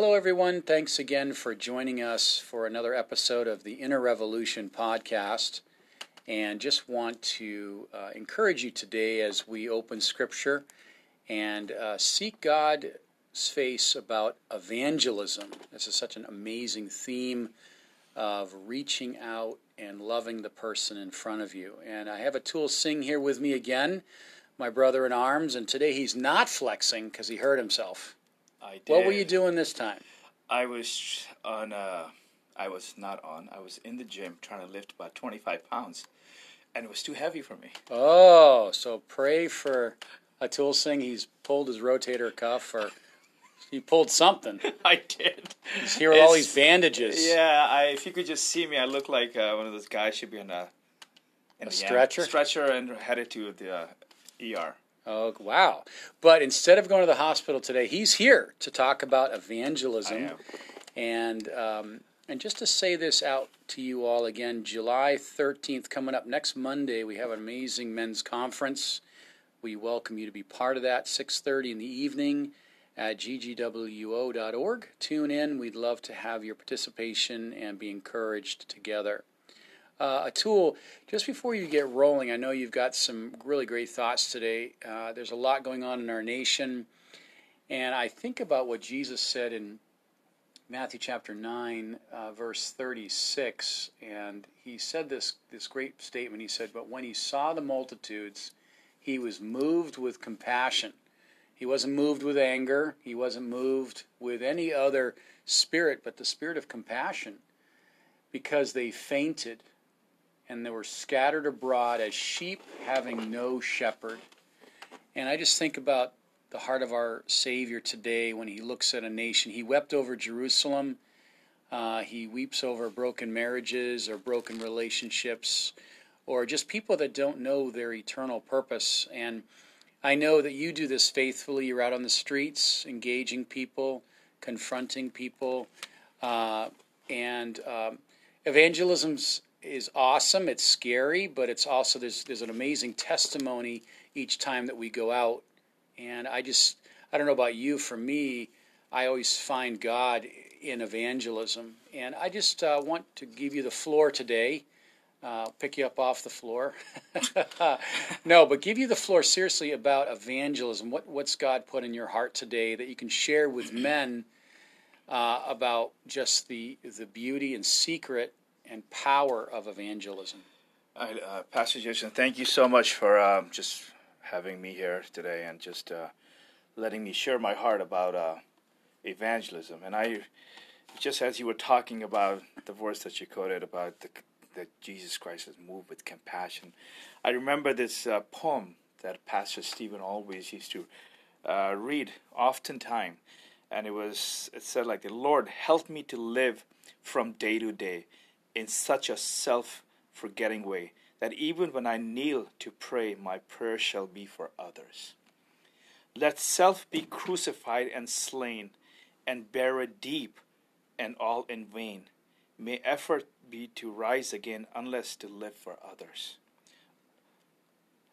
Hello, everyone. Thanks again for joining us for another episode of the Inner Revolution podcast. And just want to uh, encourage you today as we open Scripture and uh, seek God's face about evangelism. This is such an amazing theme of reaching out and loving the person in front of you. And I have Atul Singh here with me again, my brother in arms. And today he's not flexing because he hurt himself. I did. What were you doing this time? I was on. Uh, I was not on. I was in the gym trying to lift about 25 pounds, and it was too heavy for me. Oh, so pray for Atul Singh. He's pulled his rotator cuff, or he pulled something. I did. He's here with all these bandages. Yeah, I, if you could just see me, I look like uh, one of those guys should be in a, in A stretcher? stretcher, and headed to the uh, ER. Oh, wow. But instead of going to the hospital today, he's here to talk about evangelism. And um, and just to say this out to you all again, July 13th coming up next Monday, we have an amazing men's conference. We welcome you to be part of that. 6:30 in the evening at ggwo.org. Tune in. We'd love to have your participation and be encouraged together. Uh, Atul, just before you get rolling, I know you've got some really great thoughts today. Uh, there's a lot going on in our nation, and I think about what Jesus said in Matthew chapter 9, uh, verse 36, and he said this, this great statement. He said, But when he saw the multitudes, he was moved with compassion. He wasn't moved with anger, he wasn't moved with any other spirit but the spirit of compassion because they fainted and they were scattered abroad as sheep having no shepherd. And I just think about the heart of our Savior today when he looks at a nation. He wept over Jerusalem. Uh, he weeps over broken marriages or broken relationships or just people that don't know their eternal purpose. And I know that you do this faithfully. You're out on the streets, engaging people, confronting people. Uh, and um, evangelism's is awesome. It's scary, but it's also there's there's an amazing testimony each time that we go out. And I just I don't know about you. For me, I always find God in evangelism, and I just uh, want to give you the floor today. Uh, pick you up off the floor. no, but give you the floor seriously about evangelism. What what's God put in your heart today that you can share with men uh, about just the the beauty and secret and power of evangelism. I, uh, Pastor Jason, thank you so much for um, just having me here today and just uh, letting me share my heart about uh, evangelism. And I, just as you were talking about the verse that you quoted about the, that Jesus Christ is moved with compassion, I remember this uh, poem that Pastor Stephen always used to uh, read oftentimes, and it was it said like the Lord help me to live from day to day in such a self forgetting way that even when I kneel to pray, my prayer shall be for others. Let self be crucified and slain, and buried deep, and all in vain. May effort be to rise again, unless to live for others.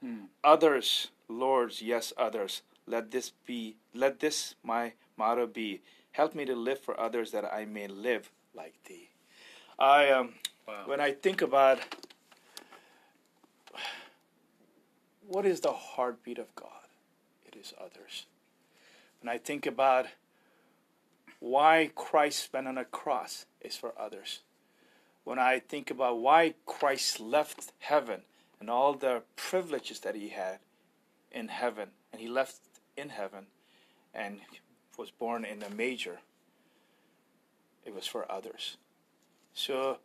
Hmm. Others, Lords, yes, others. Let this be, let this my motto be. Help me to live for others, that I may live like Thee. I um, Wow. when I think about what is the heartbeat of God, it is others. When I think about why Christ went on a cross, is for others. When I think about why Christ left heaven and all the privileges that he had in heaven, and he left in heaven and was born in a major, it was for others. So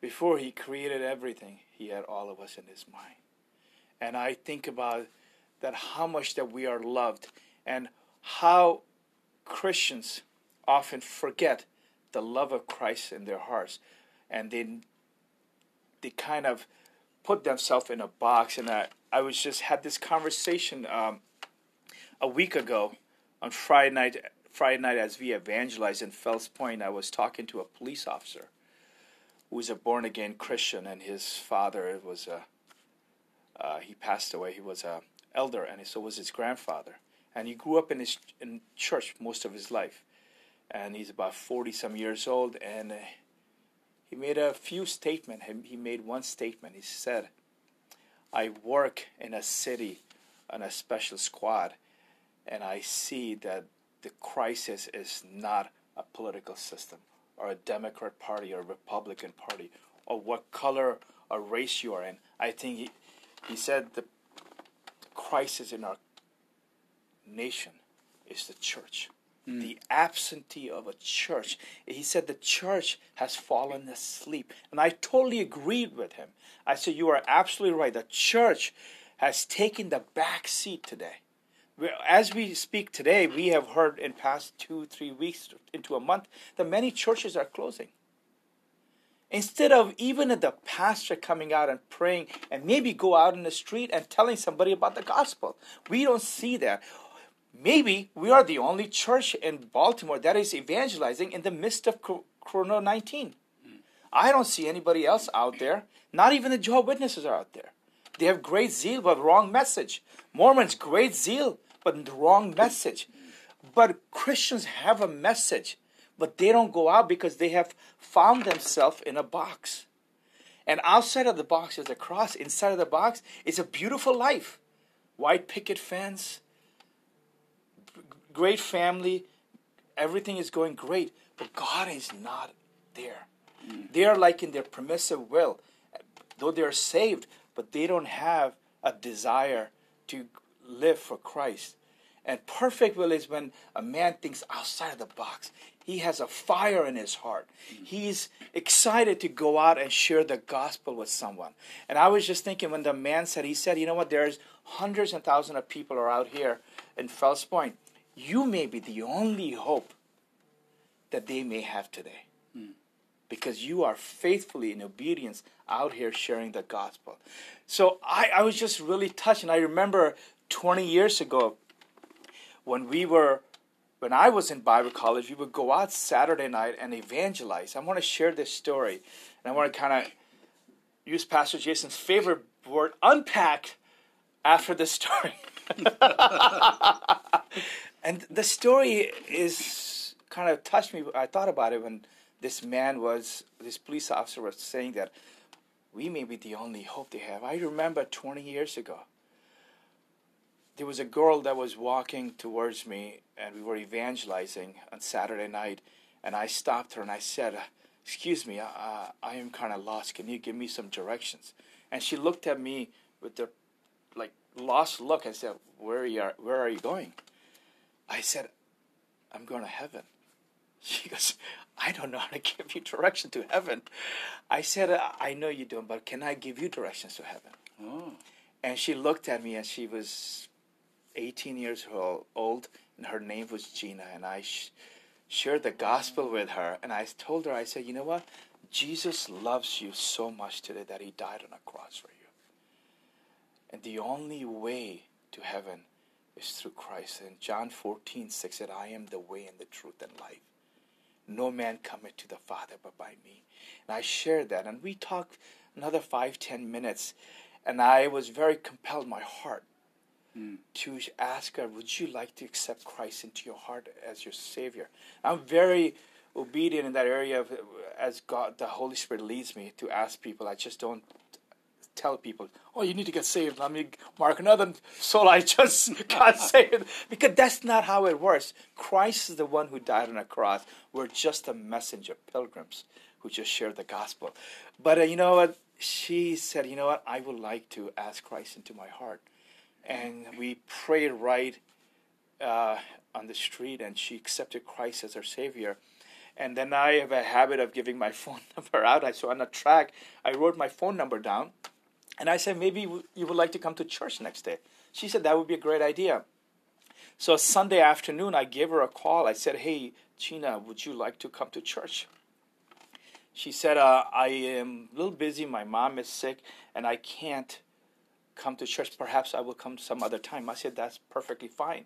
before he created everything, he had all of us in his mind. And I think about that how much that we are loved and how Christians often forget the love of Christ in their hearts. And they they kind of put themselves in a box. And I, I was just had this conversation um, a week ago on Friday night Friday night as we evangelized in Fells Point I was talking to a police officer who was a born again Christian, and his father was a. Uh, he passed away. He was a elder, and so was his grandfather. And he grew up in his in church most of his life. and he's about 40 some years old. And he made a few statements. He made one statement. He said, I work in a city on a special squad, and I see that the crisis is not a political system or a Democrat Party or a Republican Party or what color or race you are in. I think he, he said the crisis in our nation is the church. Mm. The absentee of a church. He said the church has fallen asleep. And I totally agreed with him. I said, You are absolutely right. The church has taken the back seat today. As we speak today, we have heard in past two, three weeks into a month that many churches are closing. Instead of even the pastor coming out and praying and maybe go out in the street and telling somebody about the gospel, we don't see that. Maybe we are the only church in Baltimore that is evangelizing in the midst of Corona 19. I don't see anybody else out there. Not even the Jehovah Witnesses are out there. They have great zeal, but wrong message. Mormons, great zeal, but the wrong message. But Christians have a message but they don't go out because they have found themselves in a box. And outside of the box is a cross. Inside of the box is a beautiful life. White picket fence, great family, everything is going great, but God is not there. They are like in their permissive will, though they are saved, but they don't have a desire to live for Christ. And perfect will is when a man thinks outside of the box. He has a fire in his heart. He's excited to go out and share the gospel with someone. And I was just thinking when the man said, he said, you know what, there's hundreds and thousands of people are out here in Fells Point. You may be the only hope that they may have today. Because you are faithfully in obedience out here sharing the gospel. So I, I was just really touched. And I remember 20 years ago when we were when I was in Bible college, we would go out Saturday night and evangelize. I want to share this story, and I want to kind of use Pastor Jason's favorite word, unpack, after this story. and the story is kind of touched me. I thought about it when this man was, this police officer was saying that we may be the only hope they have. I remember 20 years ago there was a girl that was walking towards me, and we were evangelizing on Saturday night. And I stopped her and I said, "Excuse me, uh, I am kind of lost. Can you give me some directions?" And she looked at me with the like lost look and said, "Where are you? Where are you going?" I said, "I'm going to heaven." She goes, I don't know how to give you direction to heaven. I said, uh, I know you don't, but can I give you directions to heaven? Oh. And she looked at me and she was 18 years old, and her name was Gina, and I sh- shared the gospel with her, and I told her, I said, you know what? Jesus loves you so much today that he died on a cross for you. And the only way to heaven is through Christ. And John 14, 6 said, I am the way and the truth and life. No man cometh to the Father but by me. And I shared that, and we talked another five, ten minutes, and I was very compelled, my heart, mm. to ask God, would you like to accept Christ into your heart as your Savior? I'm very obedient in that area of, as God, the Holy Spirit leads me to ask people. I just don't tell people, oh, you need to get saved. Let me mark another soul I just got saved. Because that's not how it works. Christ is the one who died on a cross. We're just a messenger, pilgrims, who just share the gospel. But uh, you know what? She said, you know what? I would like to ask Christ into my heart and we prayed right uh, on the street, and she accepted Christ as her Savior. And then I have a habit of giving my phone number out. I so on a track, I wrote my phone number down, and I said maybe you would like to come to church next day. She said that would be a great idea. So Sunday afternoon, I gave her a call. I said, "Hey, Gina, would you like to come to church?" She said, uh, "I am a little busy. My mom is sick, and I can't." come to church. Perhaps I will come some other time. I said, That's perfectly fine.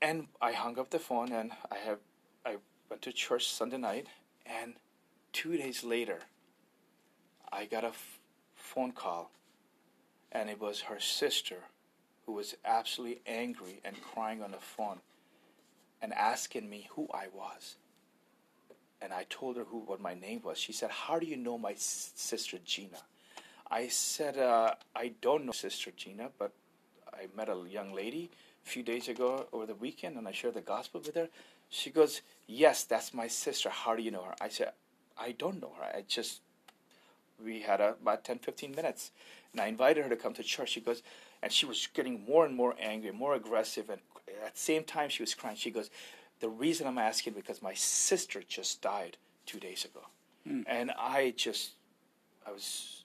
And I hung up the phone and I have I went to church Sunday night and two days later I got a f- phone call and it was her sister who was absolutely angry and crying on the phone and asking me who I was. And I told her who what my name was. She said, "How do you know my s- sister Gina?" I said, uh, "I don't know sister Gina, but I met a young lady a few days ago over the weekend, and I shared the gospel with her." She goes, "Yes, that's my sister. How do you know her?" I said, "I don't know her. I just we had a, about 10, 15 minutes, and I invited her to come to church. She goes, and she was getting more and more angry, more aggressive, and at the same time she was crying. She goes, "The reason I'm asking because my sister just died two days ago," hmm. and I just, I was,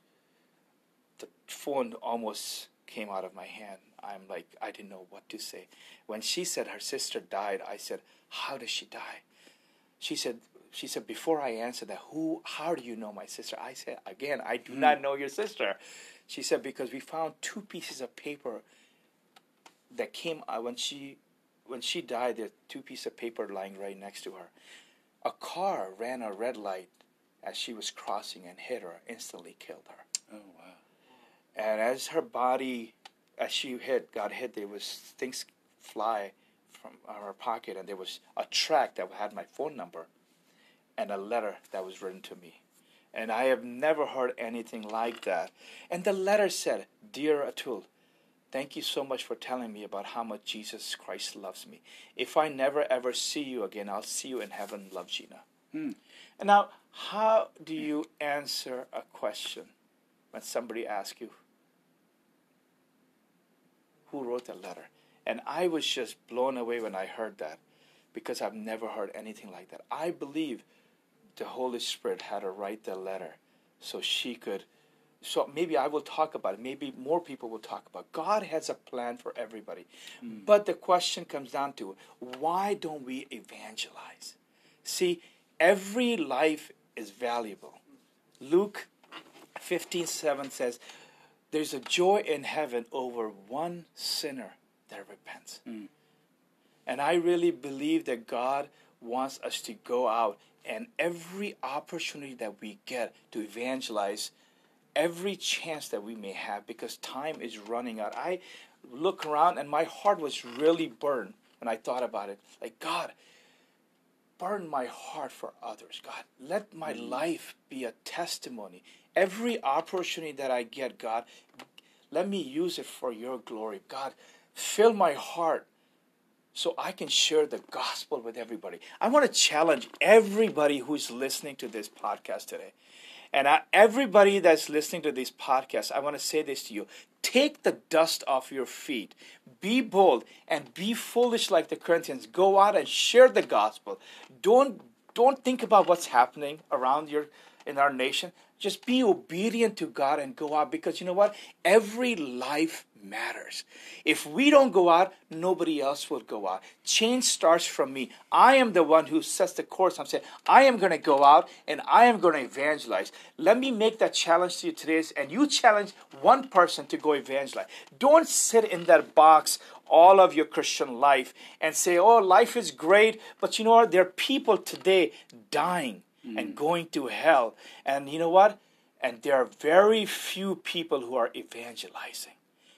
the phone almost came out of my hand. I'm like, I didn't know what to say. When she said her sister died, I said, "How did she die?" She said, she said, before I answered that, who, how do you know my sister? I said, again, I do not know your sister. She said, because we found two pieces of paper that came uh, when she, when she died. There, two pieces of paper lying right next to her. A car ran a red light as she was crossing and hit her, instantly killed her. Oh wow. And as her body, as she hit, got hit, there was things fly from her pocket, and there was a track that had my phone number, and a letter that was written to me. And I have never heard anything like that. And the letter said, "Dear Atul, thank you so much for telling me about how much Jesus Christ loves me. If I never ever see you again, I'll see you in heaven. Love, Gina." Hmm. And now, how do you answer a question when somebody asks you, who wrote the letter? And I was just blown away when I heard that because I've never heard anything like that. I believe the Holy Spirit had her write the letter so she could. So maybe I will talk about it. Maybe more people will talk about it. God has a plan for everybody. Hmm. But the question comes down to why don't we evangelize? See, every life is valuable. Luke 15 7 says, There's a joy in heaven over one sinner that repents. Hmm. And I really believe that God wants us to go out and every opportunity that we get to evangelize, every chance that we may have, because time is running out. I look around and my heart was really burned when I thought about it. Like, God, burn my heart for others. God, let my mm. life be a testimony. Every opportunity that I get, God, let me use it for your glory. God, fill my heart so I can share the gospel with everybody. I want to challenge everybody who's listening to this podcast today. And I, everybody that's listening to this podcast, I want to say this to you. Take the dust off your feet. Be bold and be foolish like the Corinthians. Go out and share the gospel. Don't don't think about what's happening around your in our nation. Just be obedient to God and go out because you know what? Every life matters. If we don't go out, nobody else will go out. Change starts from me. I am the one who sets the course. I'm saying, I am going to go out and I am going to evangelize. Let me make that challenge to you today, and you challenge one person to go evangelize. Don't sit in that box all of your Christian life and say, oh, life is great, but you know what? There are people today dying hmm. and going to hell. And you know what? And there are very few people who are evangelizing.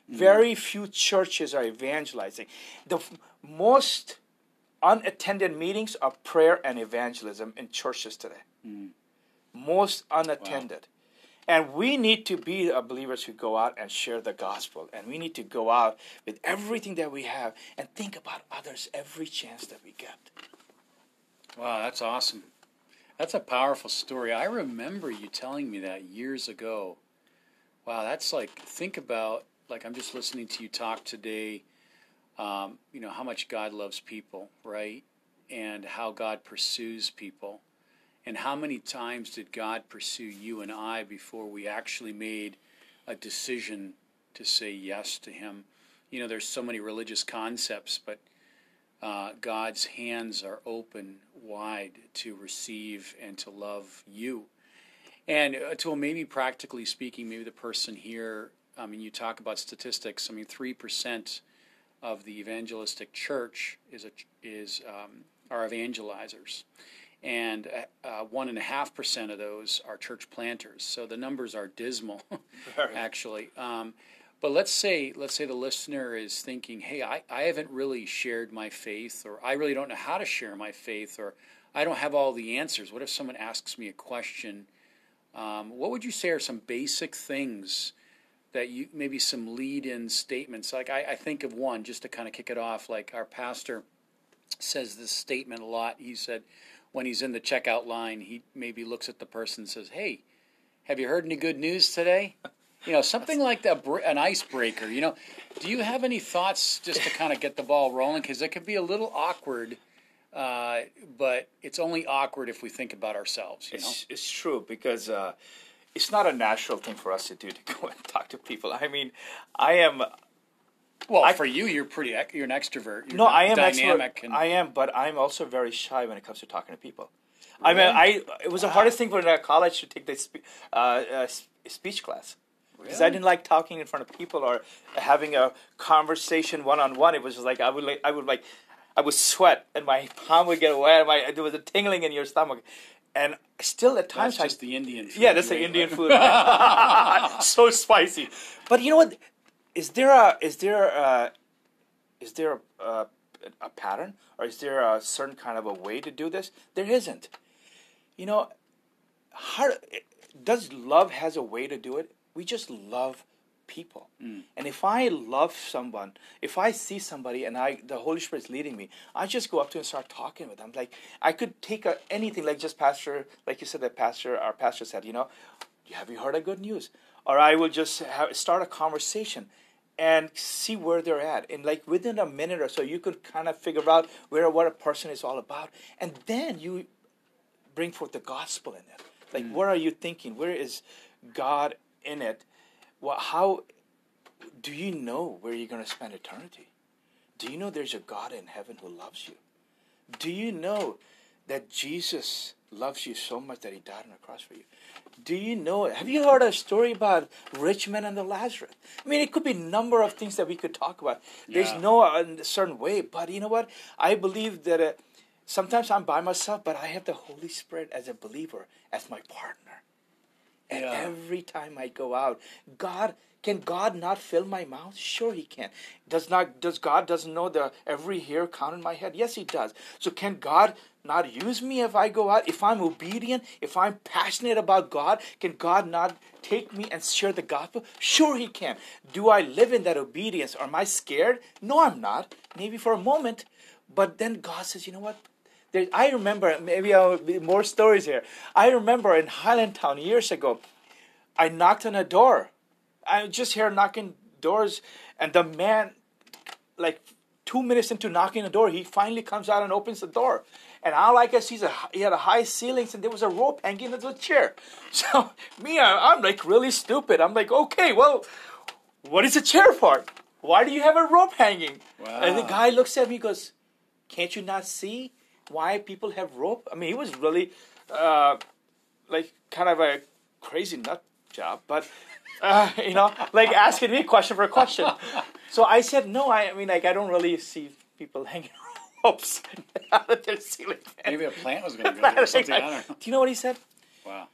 Mm-hmm. Very few churches are evangelizing. The f- most unattended meetings are prayer and evangelism in churches today. Mm-hmm. Most unattended. And we need to be believers who go out and share the gospel. And we need to go out with everything that we have and think about others every chance that we get. Wow, that's awesome. That's a powerful story. I remember you telling me that years ago. Wow, that's like think about like I'm just listening to you talk today. Um, you know how much God loves people, right? And how God pursues people, and how many times did God pursue you and I before we actually made a decision to say yes to Him? You know, there's so many religious concepts, but uh, God's hands are open wide to receive and to love you. And uh, to maybe practically speaking, maybe the person here, I mean, you talk about statistics. I mean, three percent of the evangelistic church is a, is um, are evangelizers, and uh, uh, one and a half percent of those are church planters. So the numbers are dismal, Very. actually. Um, But let's say let's say the listener is thinking, "Hey, I, I haven't really shared my faith, or I really don't know how to share my faith, or I don't have all the answers. What if someone asks me a question? Um, what would you say are some basic things that you maybe some lead-in statements? Like I, I think of one just to kind of kick it off. Like our pastor says this statement a lot. He said when he's in the checkout line, he maybe looks at the person and says, "Hey, have you heard any good news today?" You know, something like that, an icebreaker. You know, do you have any thoughts just to kind of get the ball rolling? Because it can be a little awkward, uh, but it's only awkward if we think about ourselves. You know, it's, it's true because uh, it's not a natural thing for us to do to go and talk to people. I mean, I am. Well, I, for you, you're pretty. You're an extrovert. You're no, I am dynamic. And, I am, but I'm also very shy when it comes to talking to people. Really? I mean, I it was the hardest thing for college to take the spe- uh, uh, speech class because really? I didn't like talking in front of people or having a conversation one on one. It was just like I would like I would like I would sweat and my palm would get wet. My there was a tingling in your stomach, and still at times that's just I, the Indian. food. Yeah, that's the Indian food. so spicy, but you know what? Is there a is there a, is there a, a, a pattern or is there a certain kind of a way to do this? There isn't. You know, how does love has a way to do it? we just love people. Mm. And if I love someone, if I see somebody and I the Holy Spirit is leading me, I just go up to and start talking with them. Like I could take a, anything, like just pastor, like you said, that pastor, our pastor said, you know, have you heard of good news? Or I will just have, start a conversation and see where they're at. And like within a minute or so, you could kind of figure out where what a person is all about, and then you bring forth the gospel in it. Like, mm. what are you thinking? Where is God in it, well, how do you know where you're going to spend eternity? Do you know there's a God in heaven who loves you? Do you know that Jesus loves you so much that he died on the cross for you? Do you know? it? Have you heard a story about rich man and the Lazarus? I mean, it could be a number of things that we could talk about. Yeah. There's no uh, certain way, but you know what? I believe that uh, sometimes I'm by myself, but I have the Holy Spirit as a believer, as my partner. And yeah. every time I go out, God can God not fill my mouth? Sure he can. Does not does God doesn't know the every hair count in my head? Yes he does. So can God not use me if I go out? If I'm obedient, if I'm passionate about God, can God not take me and share the gospel? Sure he can. Do I live in that obedience or am I scared? No, I'm not. Maybe for a moment. But then God says, you know what? There, I remember, maybe I'll be more stories here. I remember in Highlandtown years ago, I knocked on a door. I just hear knocking doors, and the man, like two minutes into knocking the door, he finally comes out and opens the door. And all I can see is a, he had a high ceilings and there was a rope hanging into the chair. So me, I, I'm like really stupid. I'm like, okay, well, what is the chair for? Why do you have a rope hanging? Wow. And the guy looks at me, goes, "Can't you not see? Why people have rope. I mean, he was really uh, like kind of a crazy nut job, but uh, you know, like asking me question for a question. So I said no. I, I mean, like I don't really see people hanging ropes out of their ceiling fan. Maybe a plant was going to go there. Something. I Do you know what he said? Wow.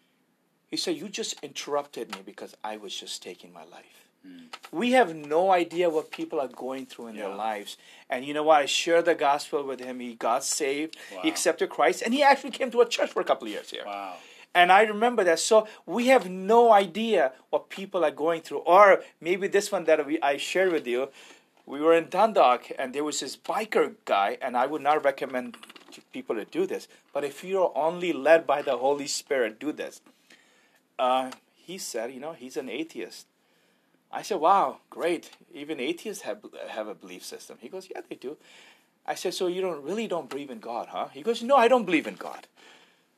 He said, "You just interrupted me because I was just taking my life." We have no idea what people are going through in yeah. their lives. And you know what? I shared the gospel with him. He got saved. Wow. He accepted Christ. And he actually came to a church for a couple of years here. Wow. And I remember that. So we have no idea what people are going through. Or maybe this one that we, I shared with you. We were in Dundalk and there was this biker guy, and I would not recommend people to do this. But if you're only led by the Holy Spirit, do this. Uh, he said, you know, he's an atheist I said, wow, great. Even atheists have, have a belief system. He goes, yeah, they do. I said, so you don't really don't believe in God, huh? He goes, no, I don't believe in God.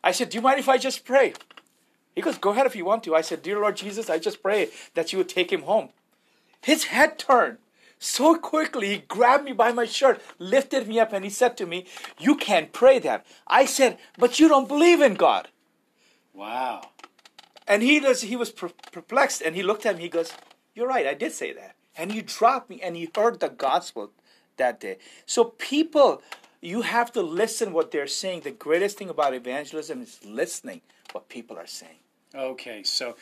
I said, do you mind if I just pray? He goes, go ahead if you want to. I said, dear Lord Jesus, I just pray that you would take him home. His head turned so quickly. He grabbed me by my shirt, lifted me up, and he said to me, you can't pray that. I said, but you don't believe in God. Wow. And he was, he was perplexed, and he looked at me, he goes, you're right, I did say that. And you dropped me and you heard the gospel that day. So people, you have to listen what they're saying. The greatest thing about evangelism is listening what people are saying. Okay, so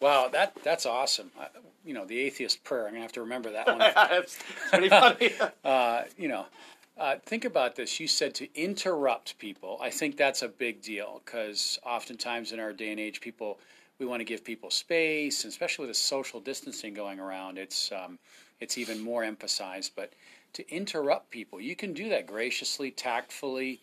Wow, that that's awesome. I, you know, the atheist prayer. I'm gonna have to remember that one. It's pretty funny. uh, you know, uh, think about this. You said to interrupt people. I think that's a big deal because oftentimes in our day and age, people we want to give people space, and especially with the social distancing going around, it's um, it's even more emphasized. But to interrupt people, you can do that graciously, tactfully,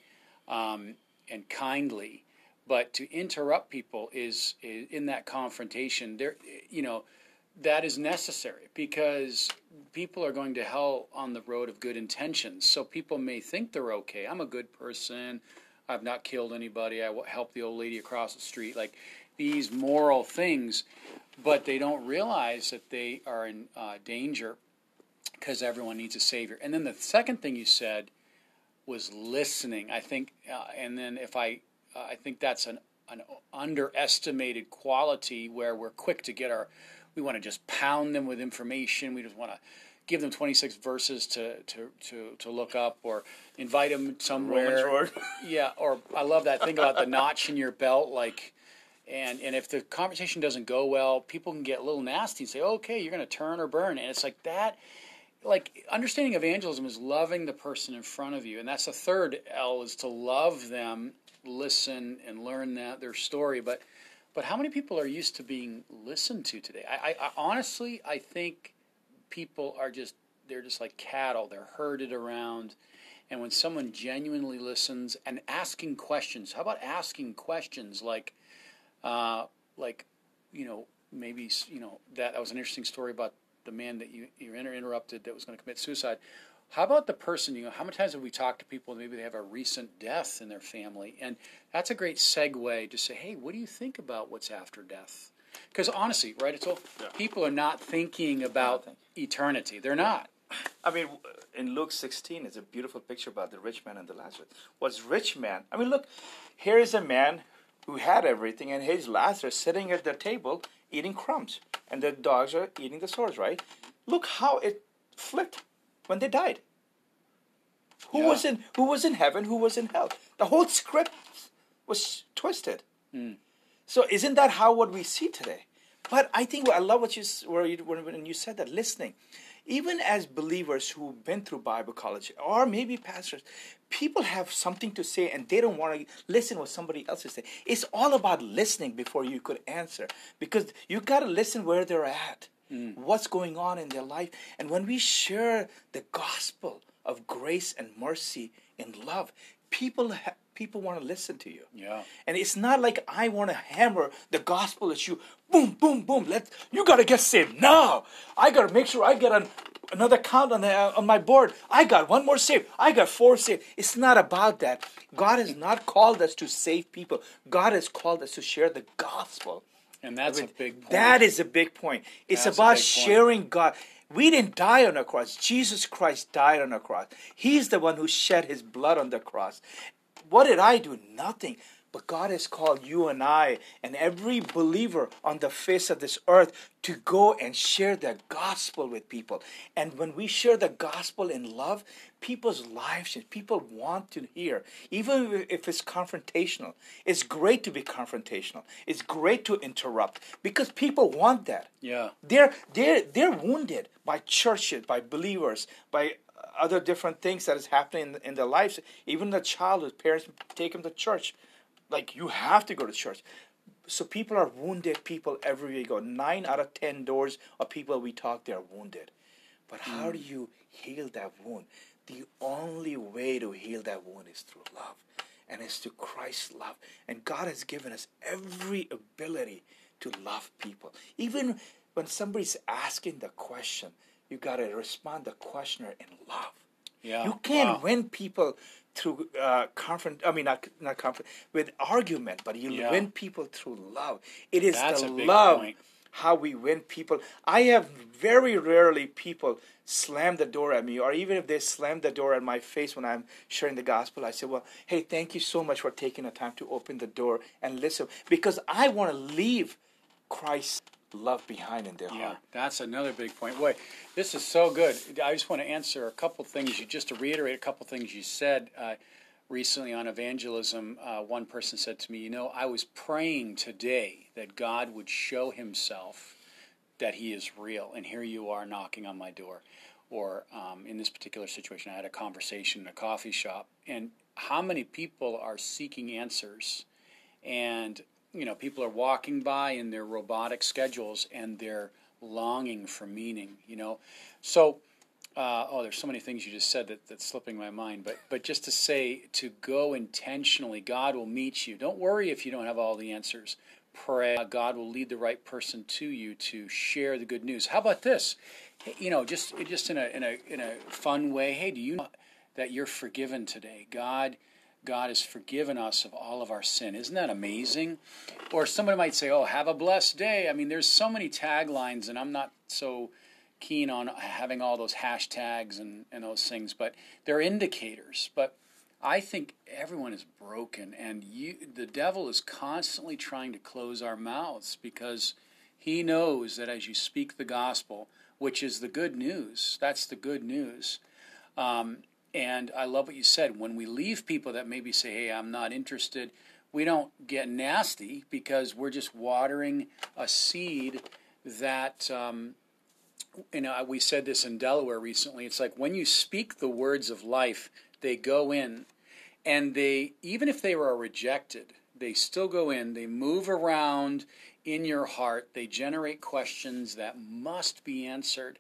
um, and kindly. But to interrupt people is, is in that confrontation. There, you know that is necessary because people are going to hell on the road of good intentions. So people may think they're okay. I'm a good person. I've not killed anybody. I helped the old lady across the street. Like these moral things, but they don't realize that they are in uh, danger because everyone needs a savior. And then the second thing you said was listening. I think, uh, and then if I, uh, I think that's an an underestimated quality where we're quick to get our we want to just pound them with information. We just want to give them 26 verses to, to, to, to look up or invite them somewhere. yeah, or I love that thing about the notch in your belt. Like, and, and if the conversation doesn't go well, people can get a little nasty and say, okay, you're going to turn or burn. And it's like that. Like understanding evangelism is loving the person in front of you, and that's the third L is to love them, listen, and learn that their story. But but how many people are used to being listened to today? I, I, I honestly, I think people are just they're just like cattle. They're herded around. And when someone genuinely listens and asking questions, how about asking questions like, uh, like, you know, maybe you know that that was an interesting story about the man that you you interrupted that was going to commit suicide. How about the person, you know, how many times have we talked to people, maybe they have a recent death in their family? And that's a great segue to say, hey, what do you think about what's after death? Because honestly, right, it's all, yeah. people are not thinking about eternity. They're not. I mean, in Luke 16, it's a beautiful picture about the rich man and the Lazarus. What's rich man? I mean, look, here is a man who had everything, and his Lazarus sitting at the table eating crumbs, and the dogs are eating the sores, right? Look how it flipped when they died. Who yeah. was in who was in heaven? Who was in hell? The whole script was twisted. Mm. So isn't that how what we see today? But I think I love what you where you when you said that listening. Even as believers who've been through Bible college or maybe pastors, people have something to say and they don't want to listen what somebody else is saying. It's all about listening before you could answer because you got to listen where they're at mm. what's going on in their life. And when we share the gospel of grace and mercy and love, people ha- people want to listen to you. Yeah. And it's not like I want to hammer the gospel at you. Boom, boom, boom. Let you got to get saved now. I got to make sure I get an, another count on the, on my board. I got one more saved. I got four saved. It's not about that. God has not called us to save people. God has called us to share the gospel. And that's a big point. That is a big point. It's that's about sharing God. We didn't die on a cross. Jesus Christ died on a cross. He's the one who shed his blood on the cross. What did I do? Nothing. But God has called you and I and every believer on the face of this earth to go and share the gospel with people. And when we share the gospel in love, people's lives people want to hear, even if it's confrontational. It's great to be confrontational. It's great to interrupt because people want that. Yeah. They're they're they're wounded by churches, by believers, by other different things that is happening in, in their lives. Even the child, whose parents take them to church like you have to go to church. So people are wounded people everywhere you go. Nine out of ten doors of people we talk, they are wounded. But how hmm. do you heal that wound? The only way to heal that wound is through love. And it's to Christ's love. And God has given us every ability to love people. Even when somebody's asking the question, you got to respond the questioner in love. Yeah. You can't wow. win people through uh, confront. I mean, not not confront with argument, but you yeah. win people through love. It is That's the love point. how we win people. I have very rarely people slam the door at me, or even if they slam the door at my face when I'm sharing the gospel, I say, "Well, hey, thank you so much for taking the time to open the door and listen," because I want to leave Christ love behind in their yeah, heart. That's another big point. Boy, this is so good. I just want to answer a couple things you just to reiterate a couple things you said. Uh, recently on evangelism, uh, one person said to me, You know, I was praying today that God would show himself that he is real, and here you are knocking on my door. Or um, in this particular situation, I had a conversation in a coffee shop, and how many people are seeking answers? And, you know, people are walking by in their robotic schedules and they're longing for meaning, you know. So, uh, oh, there's so many things you just said that, that's slipping my mind. But but just to say to go intentionally, God will meet you. Don't worry if you don't have all the answers. Pray. God will lead the right person to you to share the good news. How about this? You know, just just in a in a in a fun way. Hey, do you know that you're forgiven today? God. God has forgiven us of all of our sin. Isn't that amazing? Or somebody might say, "Oh, have a blessed day." I mean, there's so many taglines, and I'm not so keen on having all those hashtags and, and those things, but they're indicators. But I think everyone is broken, and you, the devil is constantly trying to close our mouths because he knows that as you speak the gospel, which is the good news, that's the good news. Um, and I love what you said. When we leave people that maybe say, hey, I'm not interested, we don't get nasty because we're just watering a seed that um, you know, we said this in Delaware recently. It's like when you speak the words of life, they go in, and they even if they were rejected, they still go in. They move around in your heart. They generate questions that must be answered,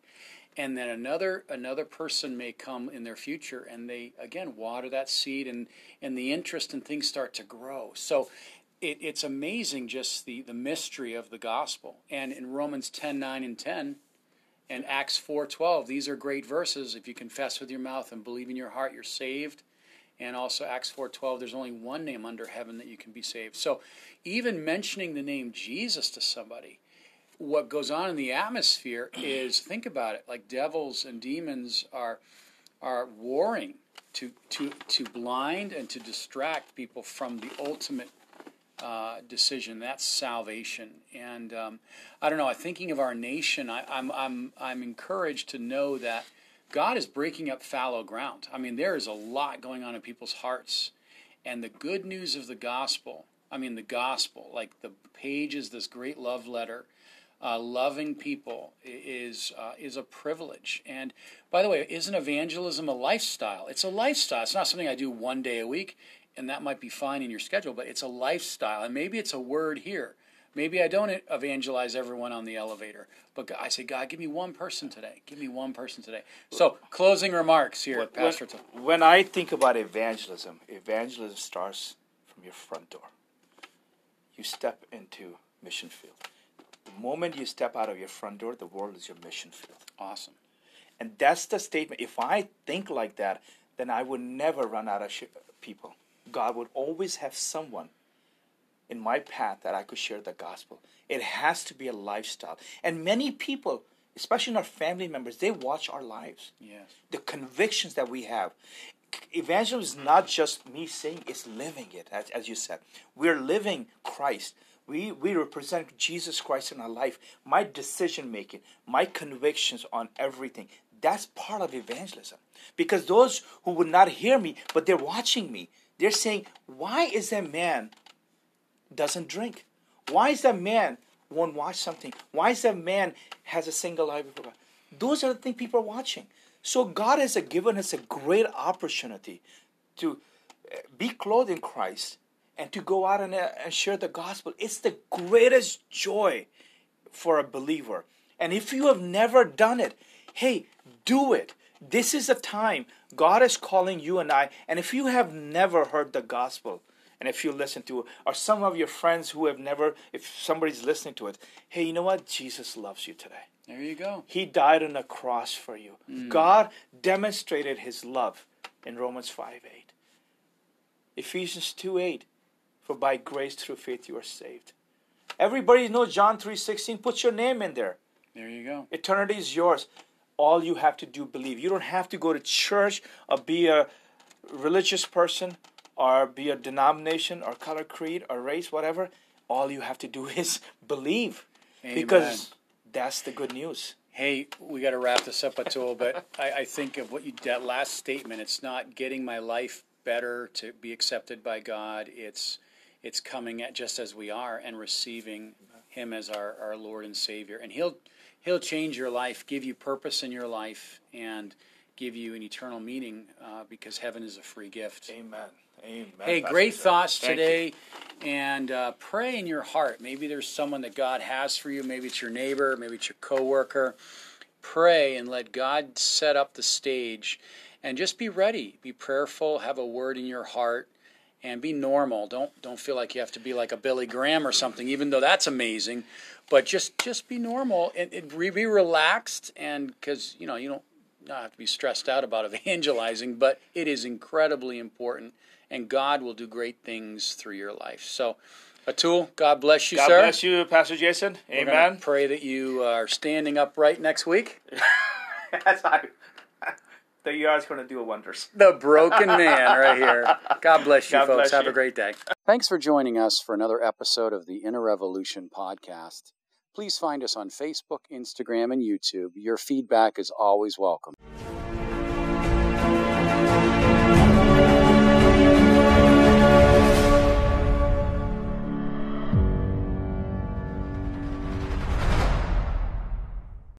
and then another another person may come in their future, and they again water that seed, and and the interest and things start to grow. So. It, it's amazing just the, the mystery of the gospel. And in Romans 10 9 and 10, and Acts 4:12. These are great verses. If you confess with your mouth and believe in your heart, you're saved. And also Acts 4:12, there's only one name under heaven that you can be saved. So even mentioning the name Jesus to somebody, what goes on in the atmosphere is think about it, like devils and demons are are warring to to to blind and to distract people from the ultimate uh, decision. That's salvation. And um, I don't know. Thinking of our nation, I, I'm I'm I'm encouraged to know that God is breaking up fallow ground. I mean, there is a lot going on in people's hearts, and the good news of the gospel. I mean, the gospel, like the page is this great love letter. Uh, loving people is uh, is a privilege. And by the way, isn't evangelism a lifestyle? It's a lifestyle. It's not something I do one day a week and that might be fine in your schedule, but it's a lifestyle, and maybe it's a word here. Maybe I don't evangelize everyone on the elevator, but I say, God, give me one person today. Give me one person today. So, closing remarks here, when, Pastor. When, when I think about evangelism, evangelism starts from your front door. You step into mission field. The moment you step out of your front door, the world is your mission field. Awesome. And that's the statement. If I think like that, then I would never run out of sh- people. God would always have someone in my path that I could share the gospel. It has to be a lifestyle. And many people, especially in our family members, they watch our lives. Yes. The convictions that we have. Evangelism is not just me saying, it's living it, as, as you said. We're living Christ. We, we represent Jesus Christ in our life. My decision making, my convictions on everything, that's part of evangelism. Because those who would not hear me, but they're watching me, they're saying, why is that man doesn't drink? Why is that man won't watch something? Why is that man has a single God? Those are the things people are watching. So God has given us a great opportunity to eh, be clothed in Christ and to go out and, uh, and share the gospel. It's the greatest joy for a believer. And if you have never done it, hey, do it. This is a time God is calling you and I. And if you have never heard the gospel, and if you listen to it, or some of your friends who have never, if somebody's listening to it, hey, you know what? Jesus loves you today. There you go. He died on the cross for you. Mm. God demonstrated his love in Romans 5 8. Ephesians 2 8. For by grace through faith you are saved. Everybody knows John 3 16. Put your name in there. There you go. Eternity is yours all you have to do believe. You don't have to go to church or be a religious person or be a denomination or color creed or race, whatever. All you have to do is believe. Amen. Because that's the good news. Hey, we got to wrap this up a but. I, I think of what you that last statement. It's not getting my life better to be accepted by God. It's it's coming at just as we are and receiving Him as our, our Lord and Savior. And He'll He'll change your life, give you purpose in your life, and give you an eternal meaning uh, because heaven is a free gift. Amen. Amen. Hey, Pastor great Jeff. thoughts Thank today. you. And uh, pray in your heart. Maybe there's someone that God has for you. Maybe it's your neighbor. Maybe it's your coworker. Pray and let God set up the stage. And just be ready. Be prayerful. Have a word in your heart. And be normal. Don't don't feel like you have to be like a Billy Graham or something, even though that's amazing. But just just be normal and, and re- be relaxed. And because you know you don't not have to be stressed out about evangelizing, but it is incredibly important, and God will do great things through your life. So, Atul, God bless you, God sir. God bless you, Pastor Jason. Amen. Pray that you are standing upright next week. That's how that God's going to do wonders. The broken man right here. God bless you, God folks. Bless Have you. a great day. Thanks for joining us for another episode of the Inner Revolution podcast. Please find us on Facebook, Instagram, and YouTube. Your feedback is always welcome.